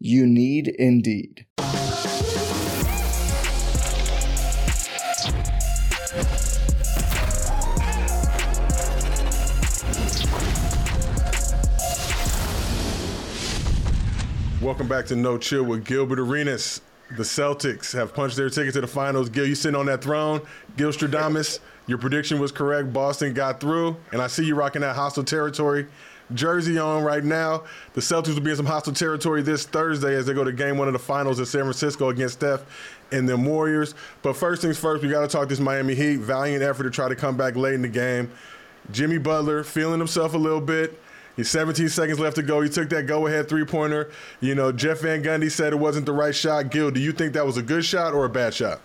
You need Indeed. Welcome back to No Chill with Gilbert Arenas. The Celtics have punched their ticket to the finals. Gil, you sitting on that throne. Gil Stradamus, your prediction was correct. Boston got through, and I see you rocking that hostile territory jersey on right now. The Celtics will be in some hostile territory this Thursday as they go to game one of the finals in San Francisco against Steph and the Warriors. But first things first, we got to talk this Miami Heat. Valiant effort to try to come back late in the game. Jimmy Butler feeling himself a little bit. He's 17 seconds left to go. He took that go-ahead three-pointer. You know, Jeff Van Gundy said it wasn't the right shot. Gil, do you think that was a good shot or a bad shot?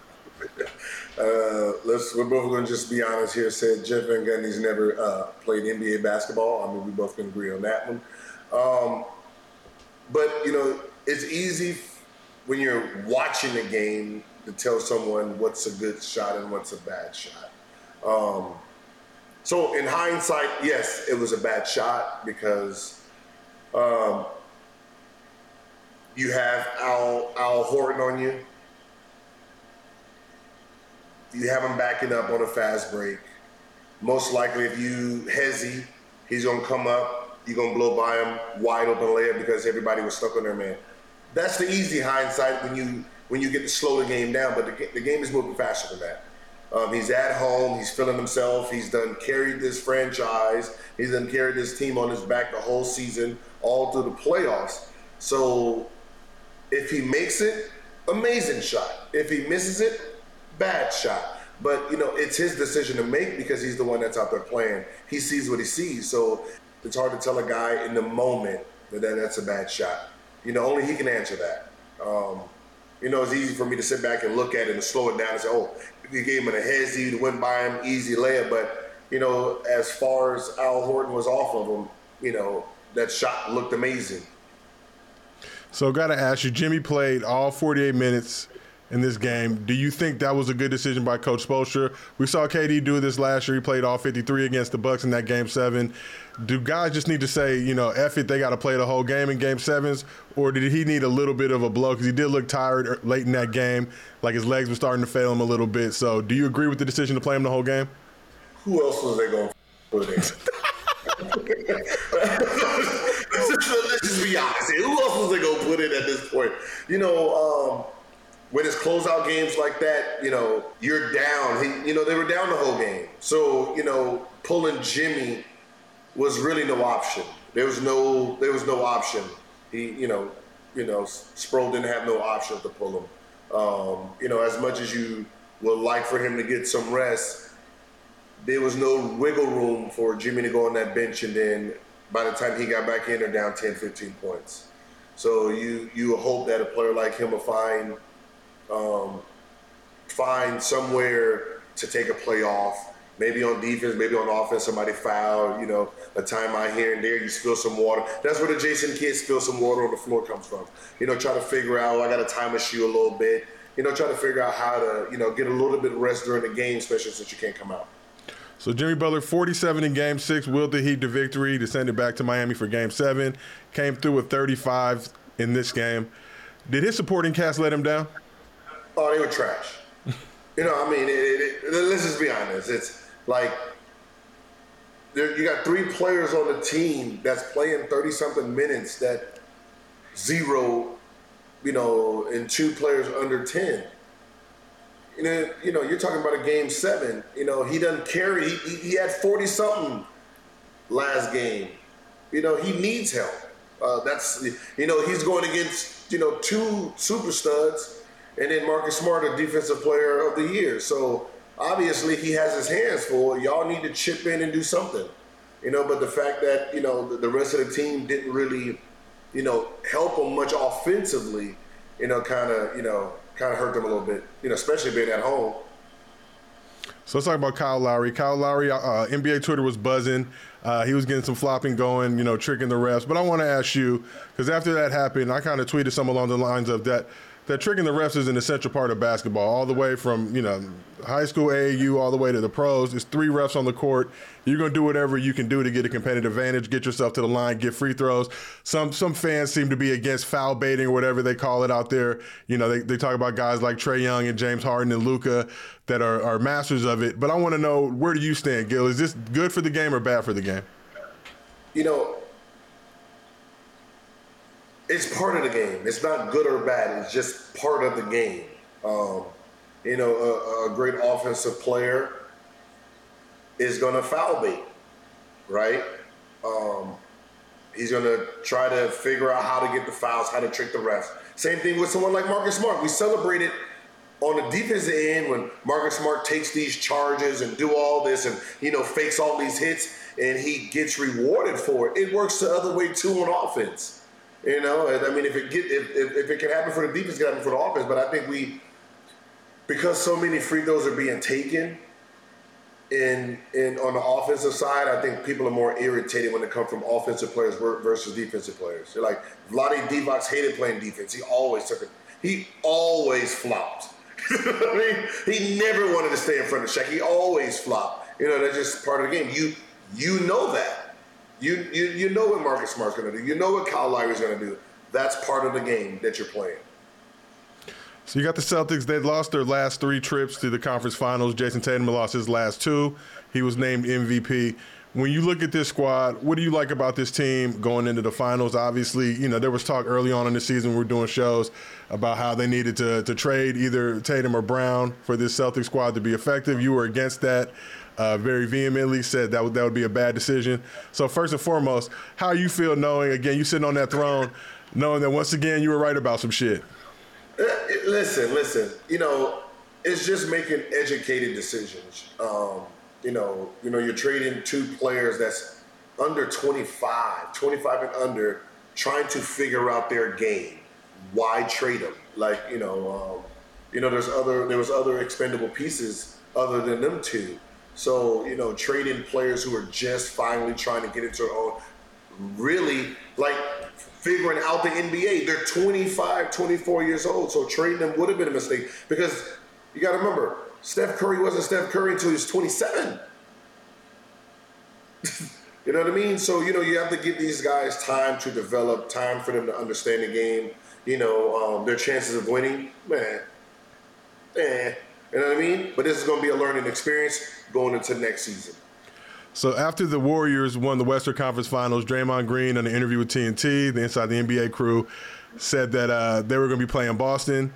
Uh, let's. We're both going to just be honest here. Said Jeff Van Gundy's never uh, played NBA basketball. I mean, we both can agree on that one. Um, but you know, it's easy when you're watching a game to tell someone what's a good shot and what's a bad shot. Um, so in hindsight, yes, it was a bad shot because um, you have Al Al Horford on you. You have him backing up on a fast break. Most likely, if you hezzy, he's gonna come up. You're gonna blow by him, wide open layup because everybody was stuck on their man. That's the easy hindsight when you when you get to slow the game down. But the, the game is moving faster than that. Um, he's at home. He's feeling himself. He's done carried this franchise. He's done carried this team on his back the whole season, all through the playoffs. So if he makes it, amazing shot. If he misses it, bad shot. But you know, it's his decision to make because he's the one that's out there playing. He sees what he sees. So it's hard to tell a guy in the moment that that's a bad shot. You know, only he can answer that. Um, you know, it's easy for me to sit back and look at it and slow it down and say, oh, you gave him a hezzy, went by him, easy layup. But, you know, as far as Al Horford was off of him, you know, that shot looked amazing. So, got to ask you, Jimmy played all 48 minutes in this game. Do you think that was a good decision by Coach Spoelstra? We saw KD do this last year. He played all 53 against the Bucks in that game seven. Do guys just need to say, you know, F it, they got to play the whole game in game sevens? Or did he need a little bit of a blow? Because he did look tired late in that game, like his legs were starting to fail him a little bit. So do you agree with the decision to play him the whole game? Who else was they going to put in? let's just be honest. Who else was they going to put in at this point? You know, um, when it's closeout games like that, you know, you're down. He, you know, they were down the whole game. So, you know, pulling Jimmy was really no option. There was no there was no option. He, you know, you know, Sproul didn't have no option to pull him. Um, you know, as much as you would like for him to get some rest, there was no wiggle room for Jimmy to go on that bench and then by the time he got back in, they're down 10, 15 points. So you you hope that a player like him will find um, find somewhere to take a play off. Maybe on defense, maybe on offense, somebody foul, you know, a timeout here and there, you spill some water. That's where the Jason Kidd spill some water on the floor comes from. You know, try to figure out, oh, I got to time a shoe a little bit. You know, try to figure out how to, you know, get a little bit of rest during the game, especially since you can't come out. So Jimmy Butler, 47 in Game Six, willed the Heat to victory to send it back to Miami for Game Seven. Came through with 35 in this game. Did his supporting cast let him down? Oh, they were trash. you know, I mean, it, it, it, let's just be honest. It's like there, you got three players on the team that's playing thirty something minutes that zero you know, and two players under 10. You know, you know, you're talking about a game seven. You know, he doesn't carry. He, he had 40 something last game. You know, he needs help. Uh, that's you know he's going against you know two super studs, and then Marcus Smart, a defensive player of the year. So obviously he has his hands full. Y'all need to chip in and do something. You know, but the fact that you know the, rest of the team didn't really, you know, help him much offensively, you know, kind of you know kind of hurt them a little bit. You know, especially being at home. So let's talk about Kyle Lowry. Kyle Lowry, uh, NBA Twitter was buzzing. Uh, he was getting some flopping going, you know, tricking the refs. But I want to ask you, because after that happened, I kind of tweeted some along the lines of that that tricking the refs is an essential part of basketball, all the way from you know high school AAU all the way to the pros. There's three refs on the court. You're gonna do whatever you can do to get a competitive advantage, get yourself to the line, get free throws. Some some fans seem to be against foul baiting or whatever they call it out there. You know, they, they talk about guys like Trae Young and James Harden and Luka that are, are masters of it. But I want to know where do you stand, Gil? Is this good for the game or bad for the game? You know, it's part of the game. It's not good or bad. It's just part of the game. Um, you know, a, a, great offensive player is going to foul bait, right? Um, he's going to try to figure out how to get the fouls, how to trick the refs. Same thing with someone like Marcus Smart. We celebrated on the defensive end when Marcus Smart takes these charges and do all this and you know fakes all these hits and he gets rewarded for it. It works the other way too on offense. You know, I mean, if it get if, if, if, it can happen for the defense, it can happen for the offense. But I think we, because so many free throws are being taken, in in on the offensive side, I think people are more irritated when it comes from offensive players versus defensive players. They're like Vlade Divac hated playing defense. He always took it. He always flopped. I mean, he never wanted to stay in front of Shaq. He always flopped. You know, that's just part of the game. You you know that. You, you, you know what Marcus Smart's going to do. You know what Kyle Lowry's going to do. That's part of the game that you're playing. So you got the Celtics. They lost their last three trips to the conference finals. Jayson Tatum lost his last two. He was named MVP. When you look at this squad, what do you like about this team going into the finals? Obviously, you know there was talk early on in the season. We are doing shows about how they needed to to trade either Tatum or Brown for this Celtic squad to be effective. You were against that uh, very vehemently said that would, that would be a bad decision. So first and foremost, how you feel knowing again you sitting on that throne, knowing that once again you were right about some shit. Listen, listen. You know, it's just making educated decisions. Um, you know, you know, you're trading two players that's under 25, 25 and under, trying to figure out their game. Why trade them? Like, you know, um, you know, there's other there was other expendable pieces other than them two. So, you know, trading players who are just finally trying to get into their own, really like figuring out the NBA. They're 25, 24 years old. So trading them would have been a mistake because you got to remember, Steph Curry wasn't Steph Curry until he was 27. you know what I mean? So, you know, you have to give these guys time to develop, time for them to understand the game. You know, um, their chances of winning, man, eh. You know what I mean? But this is going to be a learning experience going into next season. So after the Warriors won the Western Conference Finals, Draymond Green, in an interview with TNT, the Inside the NBA crew, said that uh, they were going to be playing Boston.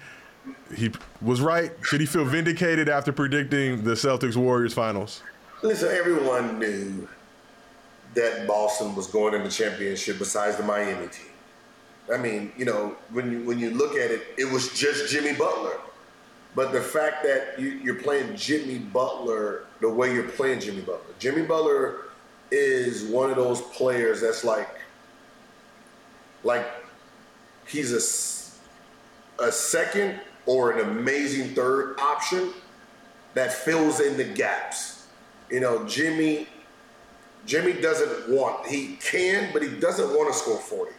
He was right. Should he feel vindicated after predicting the Celtics Warriors finals? Listen, everyone knew that Boston was going in the championship besides the Miami team. I mean, you know, when you, when you look at it, it was just Jimmy Butler. But the fact that you, are playing Jimmy Butler the way you're playing Jimmy Butler, Jimmy Butler is one of those players that's like, like he's a, a second or an amazing third option that fills in the gaps. You know, Jimmy, Jimmy doesn't want, he can, but he doesn't want to score 40.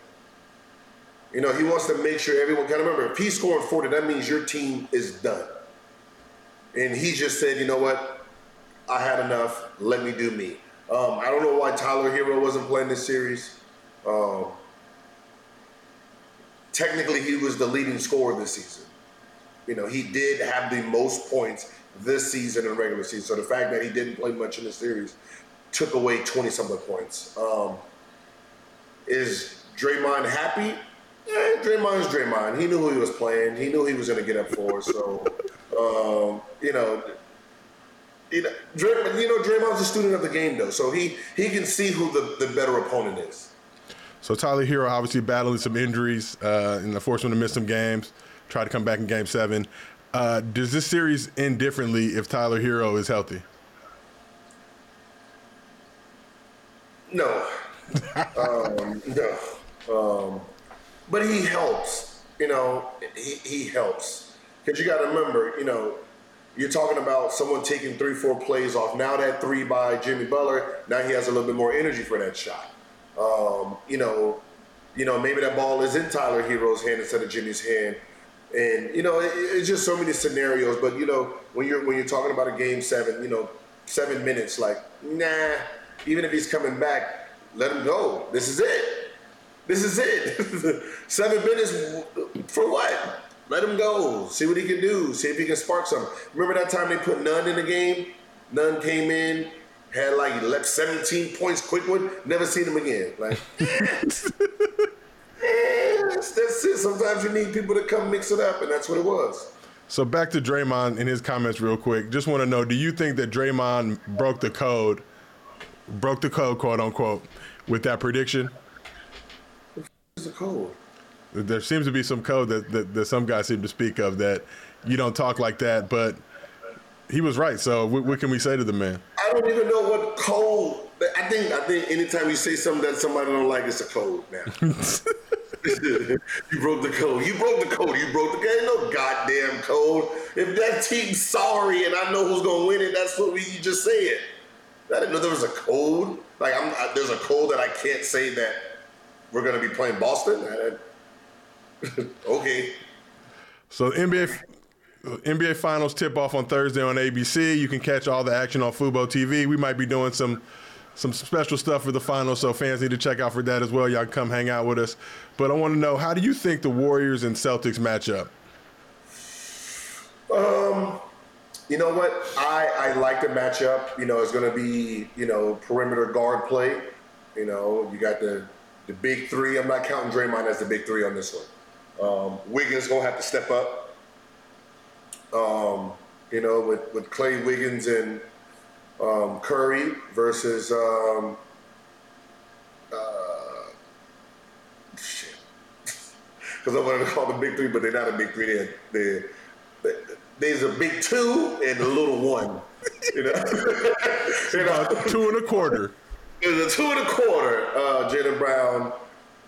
You know, he wants to make sure everyone can remember if he's scoring 40, that means your team is done. And he just said, you know what? I had enough. Let me do me. Um, I don't know why Tyler Herro wasn't playing this series. Um, technically, he was the leading scorer this season. You know, he did have the most points this season in regular season. So the fact that he didn't play much in the series took away 20 something points. Um, is Draymond happy? Eh, Draymond's Draymond. He knew who he was playing. He knew he was going to get up for. So, um, you know, you know, Draymond, you know, Draymond's a student of the game, though, so he he can see who the, the better opponent is. So Tyler Herro obviously battling some injuries uh, and forced him to miss some games. Try to come back in Game Seven. Uh, does this series end differently if Tyler Herro is healthy? No, um, no. Um, but he helps. You know, he, he helps because you got to remember, you know, you're talking about someone taking three, four plays off. Now that three by Jimmy Butler, now he has a little bit more energy for that shot. Um, you know, you know, maybe that ball is in Tyler Herro's hand instead of Jimmy's hand. And you know, it, it's just so many scenarios. But you know, when you're when you're talking about a game seven, you know, seven minutes, like nah. Even if he's coming back, let him go. This is it. This is it. seven minutes for what? Let him go. See what he can do. See if he can spark something. Remember that time they put Nunn in the game? Nunn came in, had like left 17 points quick one. Never seen him again. Like, that's, that's it. Sometimes you need people to come mix it up, and that's what it was. So back to Draymond in his comments real quick. Just want to know, do you think that Draymond broke the code, broke the code, quote unquote, with that prediction? What's the code? There seems to be some code that, that, that some guys seem to speak of that you don't talk like that, but he was right. So what, what, can we say to the man? I don't even know what code. I think I think anytime you say something that somebody don't like, it's a code now. you broke the code. You broke the code. You broke the game. No goddamn code. If that team's sorry and I know who's gonna win it, that's what we you just said. I didn't know there was a code. Like I'm, I, there's a code that I can't say that we're gonna be playing Boston. okay. So NBA NBA Finals tip off on Thursday on ABC. You can catch all the action on Fubo TV. We might be doing some some special stuff for the finals, so fans need to check out for that as well. Y'all come hang out with us. But I want to know, how do you think the Warriors and Celtics match up? Um, you know what? I I like the matchup. You know, it's going to be you know perimeter guard play. You know, you got the the big three. I'm not counting Draymond as the big three on this one. Um, Wiggins gonna have to step up. Um, you know, with, with Klay Wiggins and um, Curry versus um, uh, shit. Because I wanted to call them big three, but they're not a big three. They're, they're, they're there's a big two and a little one. You know, you know? two and a quarter. There's a two and a quarter. Uh, Jaylen Brown,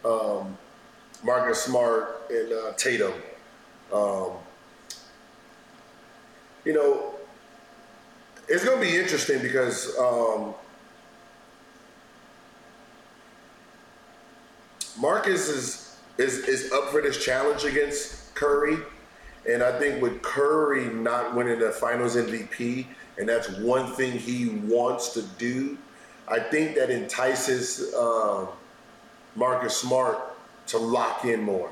um, Marcus Smart, and uh, Tatum. Um, you know, it's going to be interesting because um, Marcus is, is is up for this challenge against Curry, and I think with Curry not winning the Finals MVP, and that's one thing he wants to do, I think that entices uh, Marcus Smart to lock in more,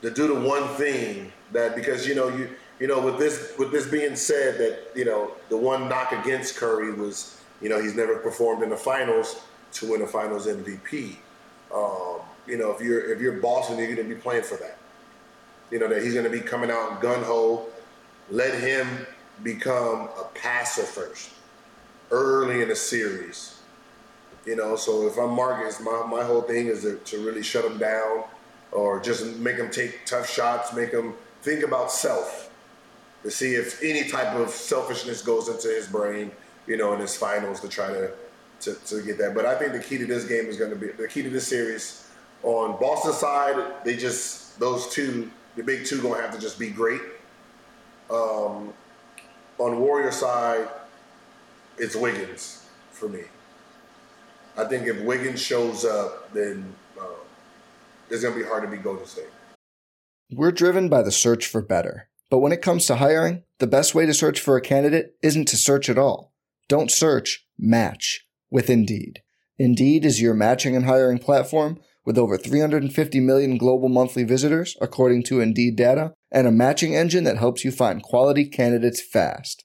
to do the one thing that because you know you you know, with this with this being said, that you know the one knock against Curry was, you know, he's never performed in the finals to win a Finals MVP. Um, you know, if you're if you're Boston, you're going to be playing for that. You know that he's going to be coming out gun ho. Let him become a passer first, early in the series. You know, so if I'm Marcus, my, my whole thing is to, to really shut him down, or just make him take tough shots, make him think about self to see if any type of selfishness goes into his brain, you know, in his finals to try to to, to get that. But I think the key to this game is going to be the key to this series. On Boston side, they just those two, the big two, going to have to just be great. Um, on Warrior side, it's Wiggins for me. I think if Wiggins shows up, then um, it's going to be hard to beat Golden State. We're driven by the search for better. But when it comes to hiring, the best way to search for a candidate isn't to search at all. Don't search, match with Indeed. Indeed is your matching and hiring platform with over 350 million global monthly visitors, according to Indeed data, and a matching engine that helps you find quality candidates fast.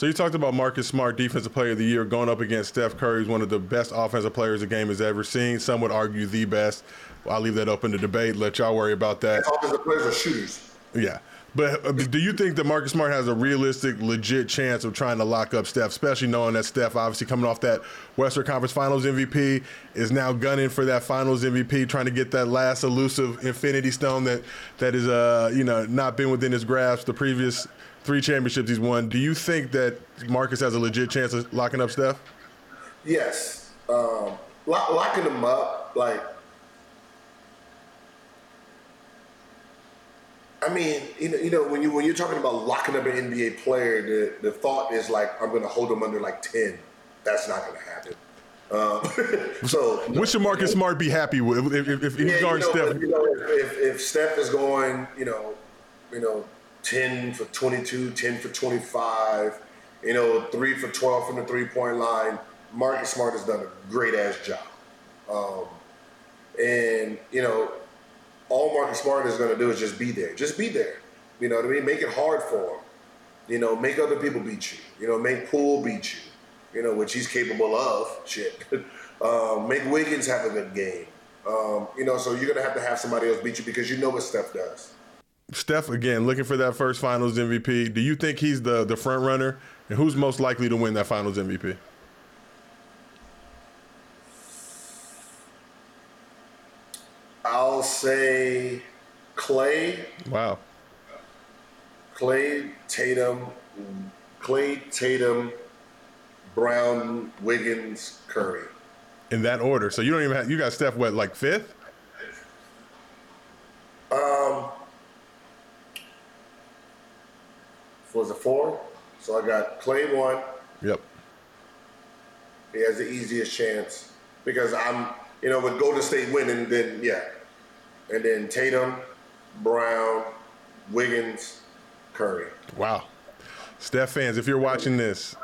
So you talked about Marcus Smart, Defensive Player of the Year, going up against Steph Curry, who's one of the best offensive players the game has ever seen. Some would argue the best. I'll leave that open to debate. Let y'all worry about that. Offensive players are shooters. Yeah. But uh, do you think that Marcus Smart has a realistic, legit chance of trying to lock up Steph, especially knowing that Steph, obviously coming off that Western Conference Finals MVP, is now gunning for that Finals MVP, trying to get that last elusive Infinity Stone that that is, uh, you know, not been within his grasp the previous three championships he's won. Do you think that Marcus has a legit chance of locking up Steph? Yes, um, lock, locking him up, like. I mean, you know, you know, when you when you're talking about locking up an NBA player, the, the thought is like, I'm going to hold him under like ten. That's not going to happen. Um, so, what should Marcus Smart be happy with if, if, if he's yeah, guarding you know, Steph? You know, if, if Steph is going, you know, you know, 10 for 22, 10 for 25, you know, 3 for 12 from the three point line. Marcus Smart has done a great ass job. Um, and, you know, all Marcus Smart is going to do is just be there. Just be there. You know what I mean? Make it hard for him. You know, make other people beat you. You know, make Poole beat you. You know, which he's capable of. Shit. um, make Wiggins have a good game. Um, you know, so you're going to have to have somebody else beat you because you know what Steph does. Steph again looking for that first Finals MVP. Do you think he's the the front runner, and who's most likely to win that Finals MVP? I'll say Klay. Wow. Klay Tatum, Klay Tatum, Brown, Wiggins, Curry. In that order. So you don't even have you got Steph what like fifth? Um, was a four. So I got Klay one. Yep. He has the easiest chance because I'm, you know, with Golden State winning, then yeah, and then Tatum, Brown, Wiggins, Curry. Wow. Steph fans, if you're watching this,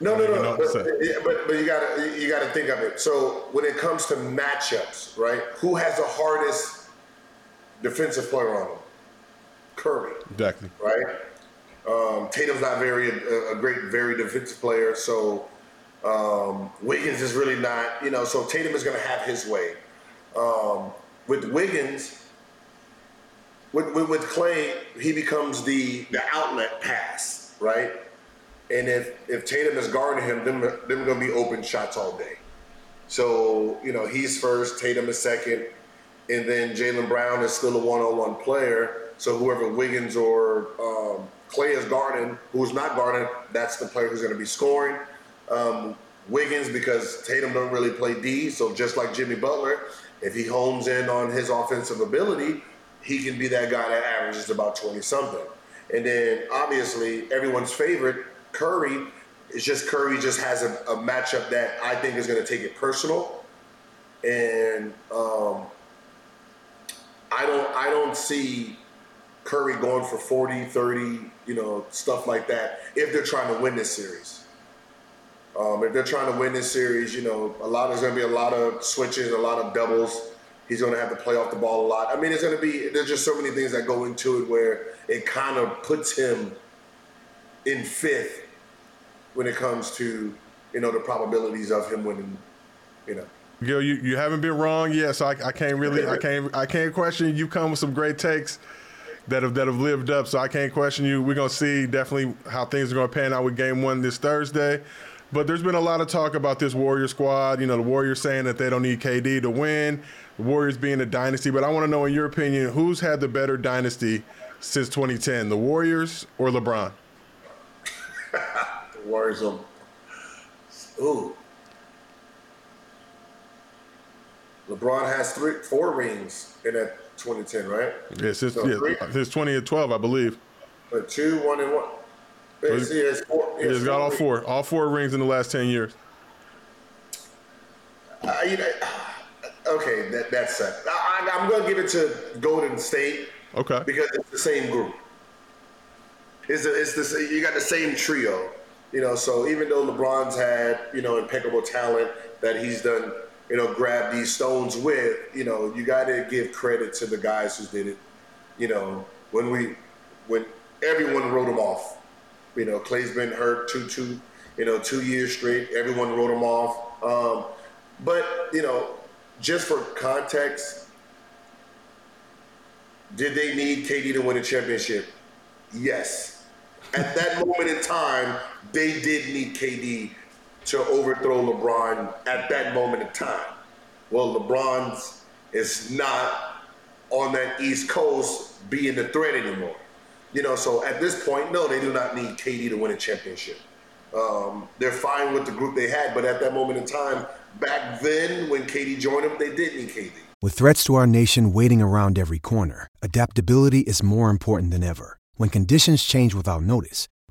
No, no, I don't even know no. But, but, but you gotta you gotta think of it. So when it comes to matchups, right? Who has the hardest defensive player on them? Curry, exactly. right? Um, Tatum's not very a, a great, very defensive player. So um, Wiggins is really not, you know. So Tatum is going to have his way. Um, with Wiggins, with, with with Klay, he becomes the the outlet pass, right? And if if Tatum is guarding him, then them going to be open shots all day. So you know he's first, Tatum is second, and then Jaylen Brown is still a one-on-one player. So whoever Wiggins or um, Klay is guarding, who's not guarding, that's the player who's going to be scoring. Um, Wiggins because Tatum don't really play D, so just like Jimmy Butler, if he homes in on his offensive ability, he can be that guy that averages about 20 something. And then obviously everyone's favorite, Curry, is just Curry just has a, a matchup that I think is going to take it personal. And um, I don't I don't see Curry going for 40, 30, you know, stuff like that if they're trying to win this series. Um, if they're trying to win this series, you know, a lot there's going to be a lot of switches, a lot of doubles. He's going to have to play off the ball a lot. I mean, it's going to be there's just so many things that go into it where it kind of puts him in fifth when it comes to you know the probabilities of him winning. You know, Gil, you, you haven't been wrong yet, so I, I can't really I can't I can't question you. Come with some great takes. That have that have lived up. So I can't question you. We're gonna see definitely how things are gonna pan out with Game One this Thursday. But there's been a lot of talk about this Warrior squad. You know, the Warriors saying that they don't need KD to win. The Warriors being a dynasty. But I want to know, in your opinion, who's had the better dynasty since 2010, the Warriors or LeBron? the Warriors. Um, ooh. LeBron has three, four rings in that 2010, right? Yeah, since, so yeah, since 2012, I believe. But two, one, and one. See, he has four. He has, got all four, all four rings in the last 10 years. Uh, you know, okay, that, that's uh, I, I'm going to give it to Golden State. Okay. Because it's the same group. It's the, it's the you got the same trio, you know. So even though LeBron's had you know impeccable talent that he's done you know, grab these stones with, you know, you got to give credit to the guys who did it. You know, when we, when everyone wrote him off, you know, Klay's been hurt two, two, you know, two years straight. Everyone wrote him off. Um, but you know, just for context, did they need KD to win a championship? Yes. At that moment in time, they did need KD to overthrow LeBron at that moment in time. Well, LeBron's is not on that East Coast being the threat anymore. You know, so at this point, no, they do not need KD to win a championship. Um, they're fine with the group they had, but at that moment in time, back then when KD joined them, they did need KD. With threats to our nation waiting around every corner, adaptability is more important than ever. When conditions change without notice,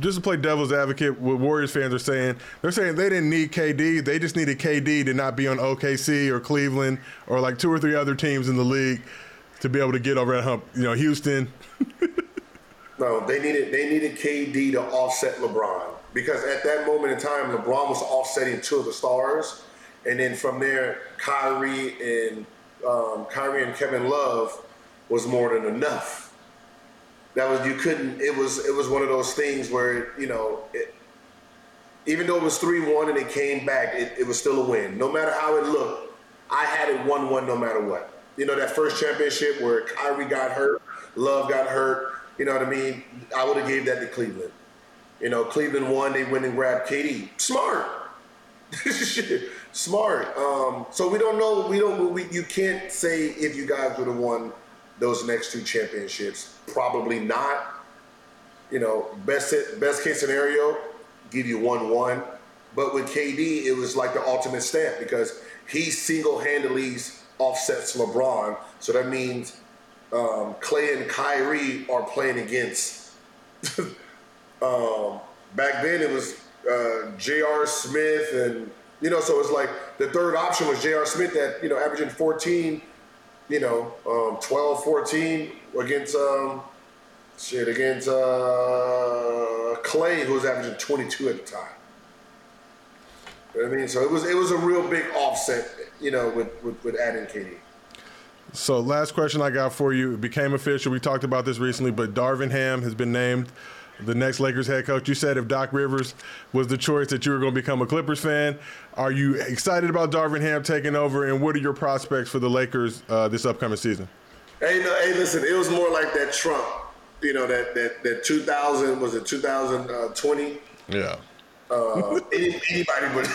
just to play devil's advocate, what Warriors fans are saying, they're saying they didn't need KD. They just needed KD to not be on OKC or Cleveland or like two or three other teams in the league to be able to get over that hump. You know, Houston. no, they needed they needed KD to offset LeBron because at that moment in time, LeBron was offsetting two of the stars, and then from there, Kyrie and um, Kyrie and Kevin Love was more than enough that was you couldn't. It was it was one of those things where you know, it, even though it was three one and it came back, it, it was still a win. No matter how it looked, I had it one one no matter what. You know that first championship where Kyrie got hurt, Love got hurt. You know what I mean? I would have gave that to Cleveland. You know, Cleveland won. They went and grabbed KD. Smart. Smart. Um, so we don't know. We don't. We, you can't say if you guys would have won those next two championships? Probably not. You know, best best case scenario, give you one one. But with KD, it was like the ultimate stamp because he single handedly offsets LeBron. So that means um, Klay and Kyrie are playing against. um, back then, it was uh, J.R. Smith, and you know, so it's like the third option was J.R. Smith that you know averaging 14 you know, um, 12, 14 against um, shit against uh, Klay, who was averaging 22 at the time. You know I mean, so it was it was a real big offset, you know, with with, with adding KD. So, last question I got for you. It became official. We talked about this recently, but Darvin Ham has been named the next Lakers head coach. You said if Doc Rivers was the choice that you were going to become a Clippers fan. Are you excited about Darvin Ham taking over, and what are your prospects for the Lakers uh, this upcoming season? Hey, no, hey, listen, it was more like that Trump. You know that that that 2000 was it 2020? Yeah. Uh, any, anybody but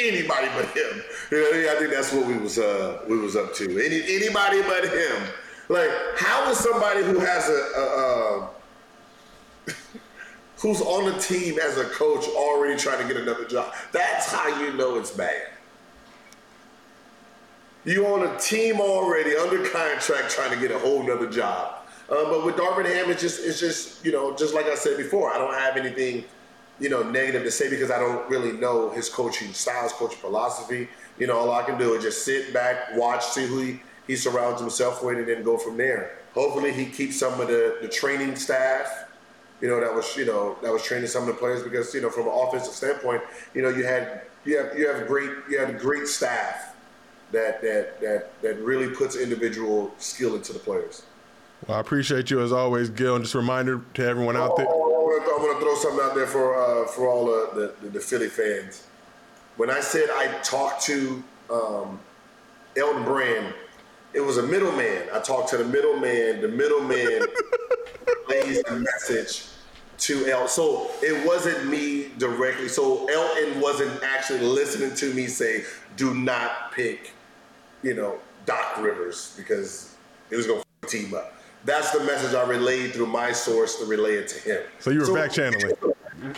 anybody but him. You know, I think that's what we was uh, we was up to. Any anybody but him. Like, how is somebody who has a, a, a who's on the team as a coach already trying to get another job. That's how you know it's bad. You on a team already under contract trying to get a whole nother job. Um, but with Darvin Ham, it's just it's just you know just like I said before, I don't have anything you know negative to say because I don't really know his coaching styles, coaching philosophy. You know, all I can do is just sit back, watch, see who he, he surrounds himself with, and then go from there. Hopefully, he keeps some of the, the training staff you know, that was you know that was training some of the players because you know from an offensive standpoint, you know you had you have you have great you had a great staff that that that that really puts individual skill into the players. Well, I appreciate you as always, Gil. And just a reminder to everyone out there. Oh, I want to throw something out there for uh, for all the, the, the Philly fans. When I said I talked to um, Elton Brand, it was a middleman. I talked to the middleman. The middleman lays the message to El. So it wasn't me directly. So Elton wasn't actually listening to me say, "Do not pick," you know, Doc Rivers because it was going to team up. That's the message I relayed through my source to relay it to him. So you were so, back channeling.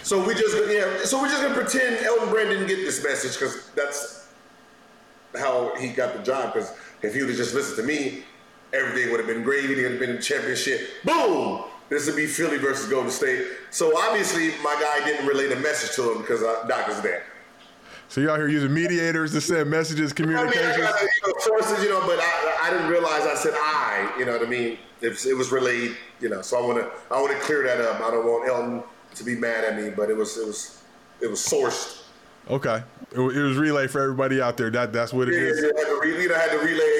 So we just yeah. So we're just gonna pretend Elton Brand didn't get this message because that's how he got the job. Because if he would have just listened to me, everything would have been gravy. He would have been in championship. Boom! This would be Philly versus Golden State. So obviously, my guy didn't relay the message to him because uh, Doc is there. So you out here using mediators to send messages, communications. I mean, I, you know, sources, you know, but I, I, didn't realize I said I. You know what I mean? It, it was relayed. You know, so I want to I want to clear that up. I don't want Elton to be mad at me, but it was it was it was sourced. Okay, it, was relayed for everybody out there. That that's what it yeah, is. Yeah, I had to, re- you know, I had to relay.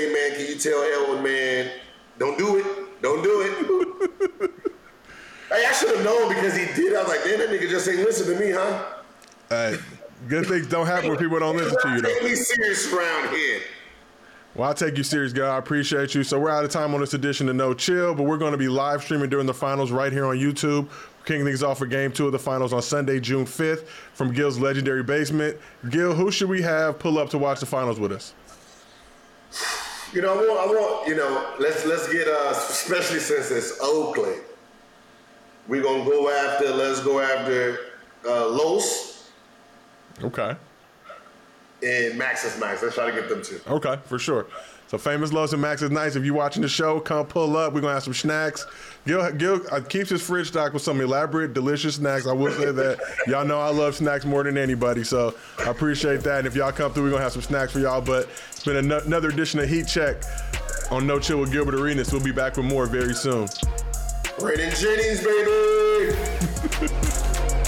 Hey man, can you tell Elton, man, don't do it, don't do it. Hey, I should have known because he did. I was like, damn, that nigga just ain't listen to me, huh? Hey, good things don't happen when people don't listen to you, though. Take me serious around here. Well, I'll take you serious, guy. I appreciate you. So we're out of time on this edition of No Chill, but we're going to be live streaming during the finals right here on YouTube. Kicking things off for game two of the finals on Sunday, June 5th from Gil's legendary basement. Gil, who should we have pull up to watch the finals with us? You know, I want, I want you know, let's let's get uh, especially since it's Oakland. We're gonna go after. Let's go after uh, Los. Okay. And Max is nice. Let's try to get them too. Okay, for sure. So famous loves and Max is nice. If you're watching the show, come pull up. We're gonna have some snacks. Gil, Gil uh, keeps his fridge stocked with some elaborate, delicious snacks. I will say that. y'all know I love snacks more than anybody, so I appreciate that. And if y'all come through, we're gonna have some snacks for y'all. But it's been an- another edition of Heat Check on No Chill with Gilbert Arenas. We'll be back with more very soon. Brandon Jennings, baby.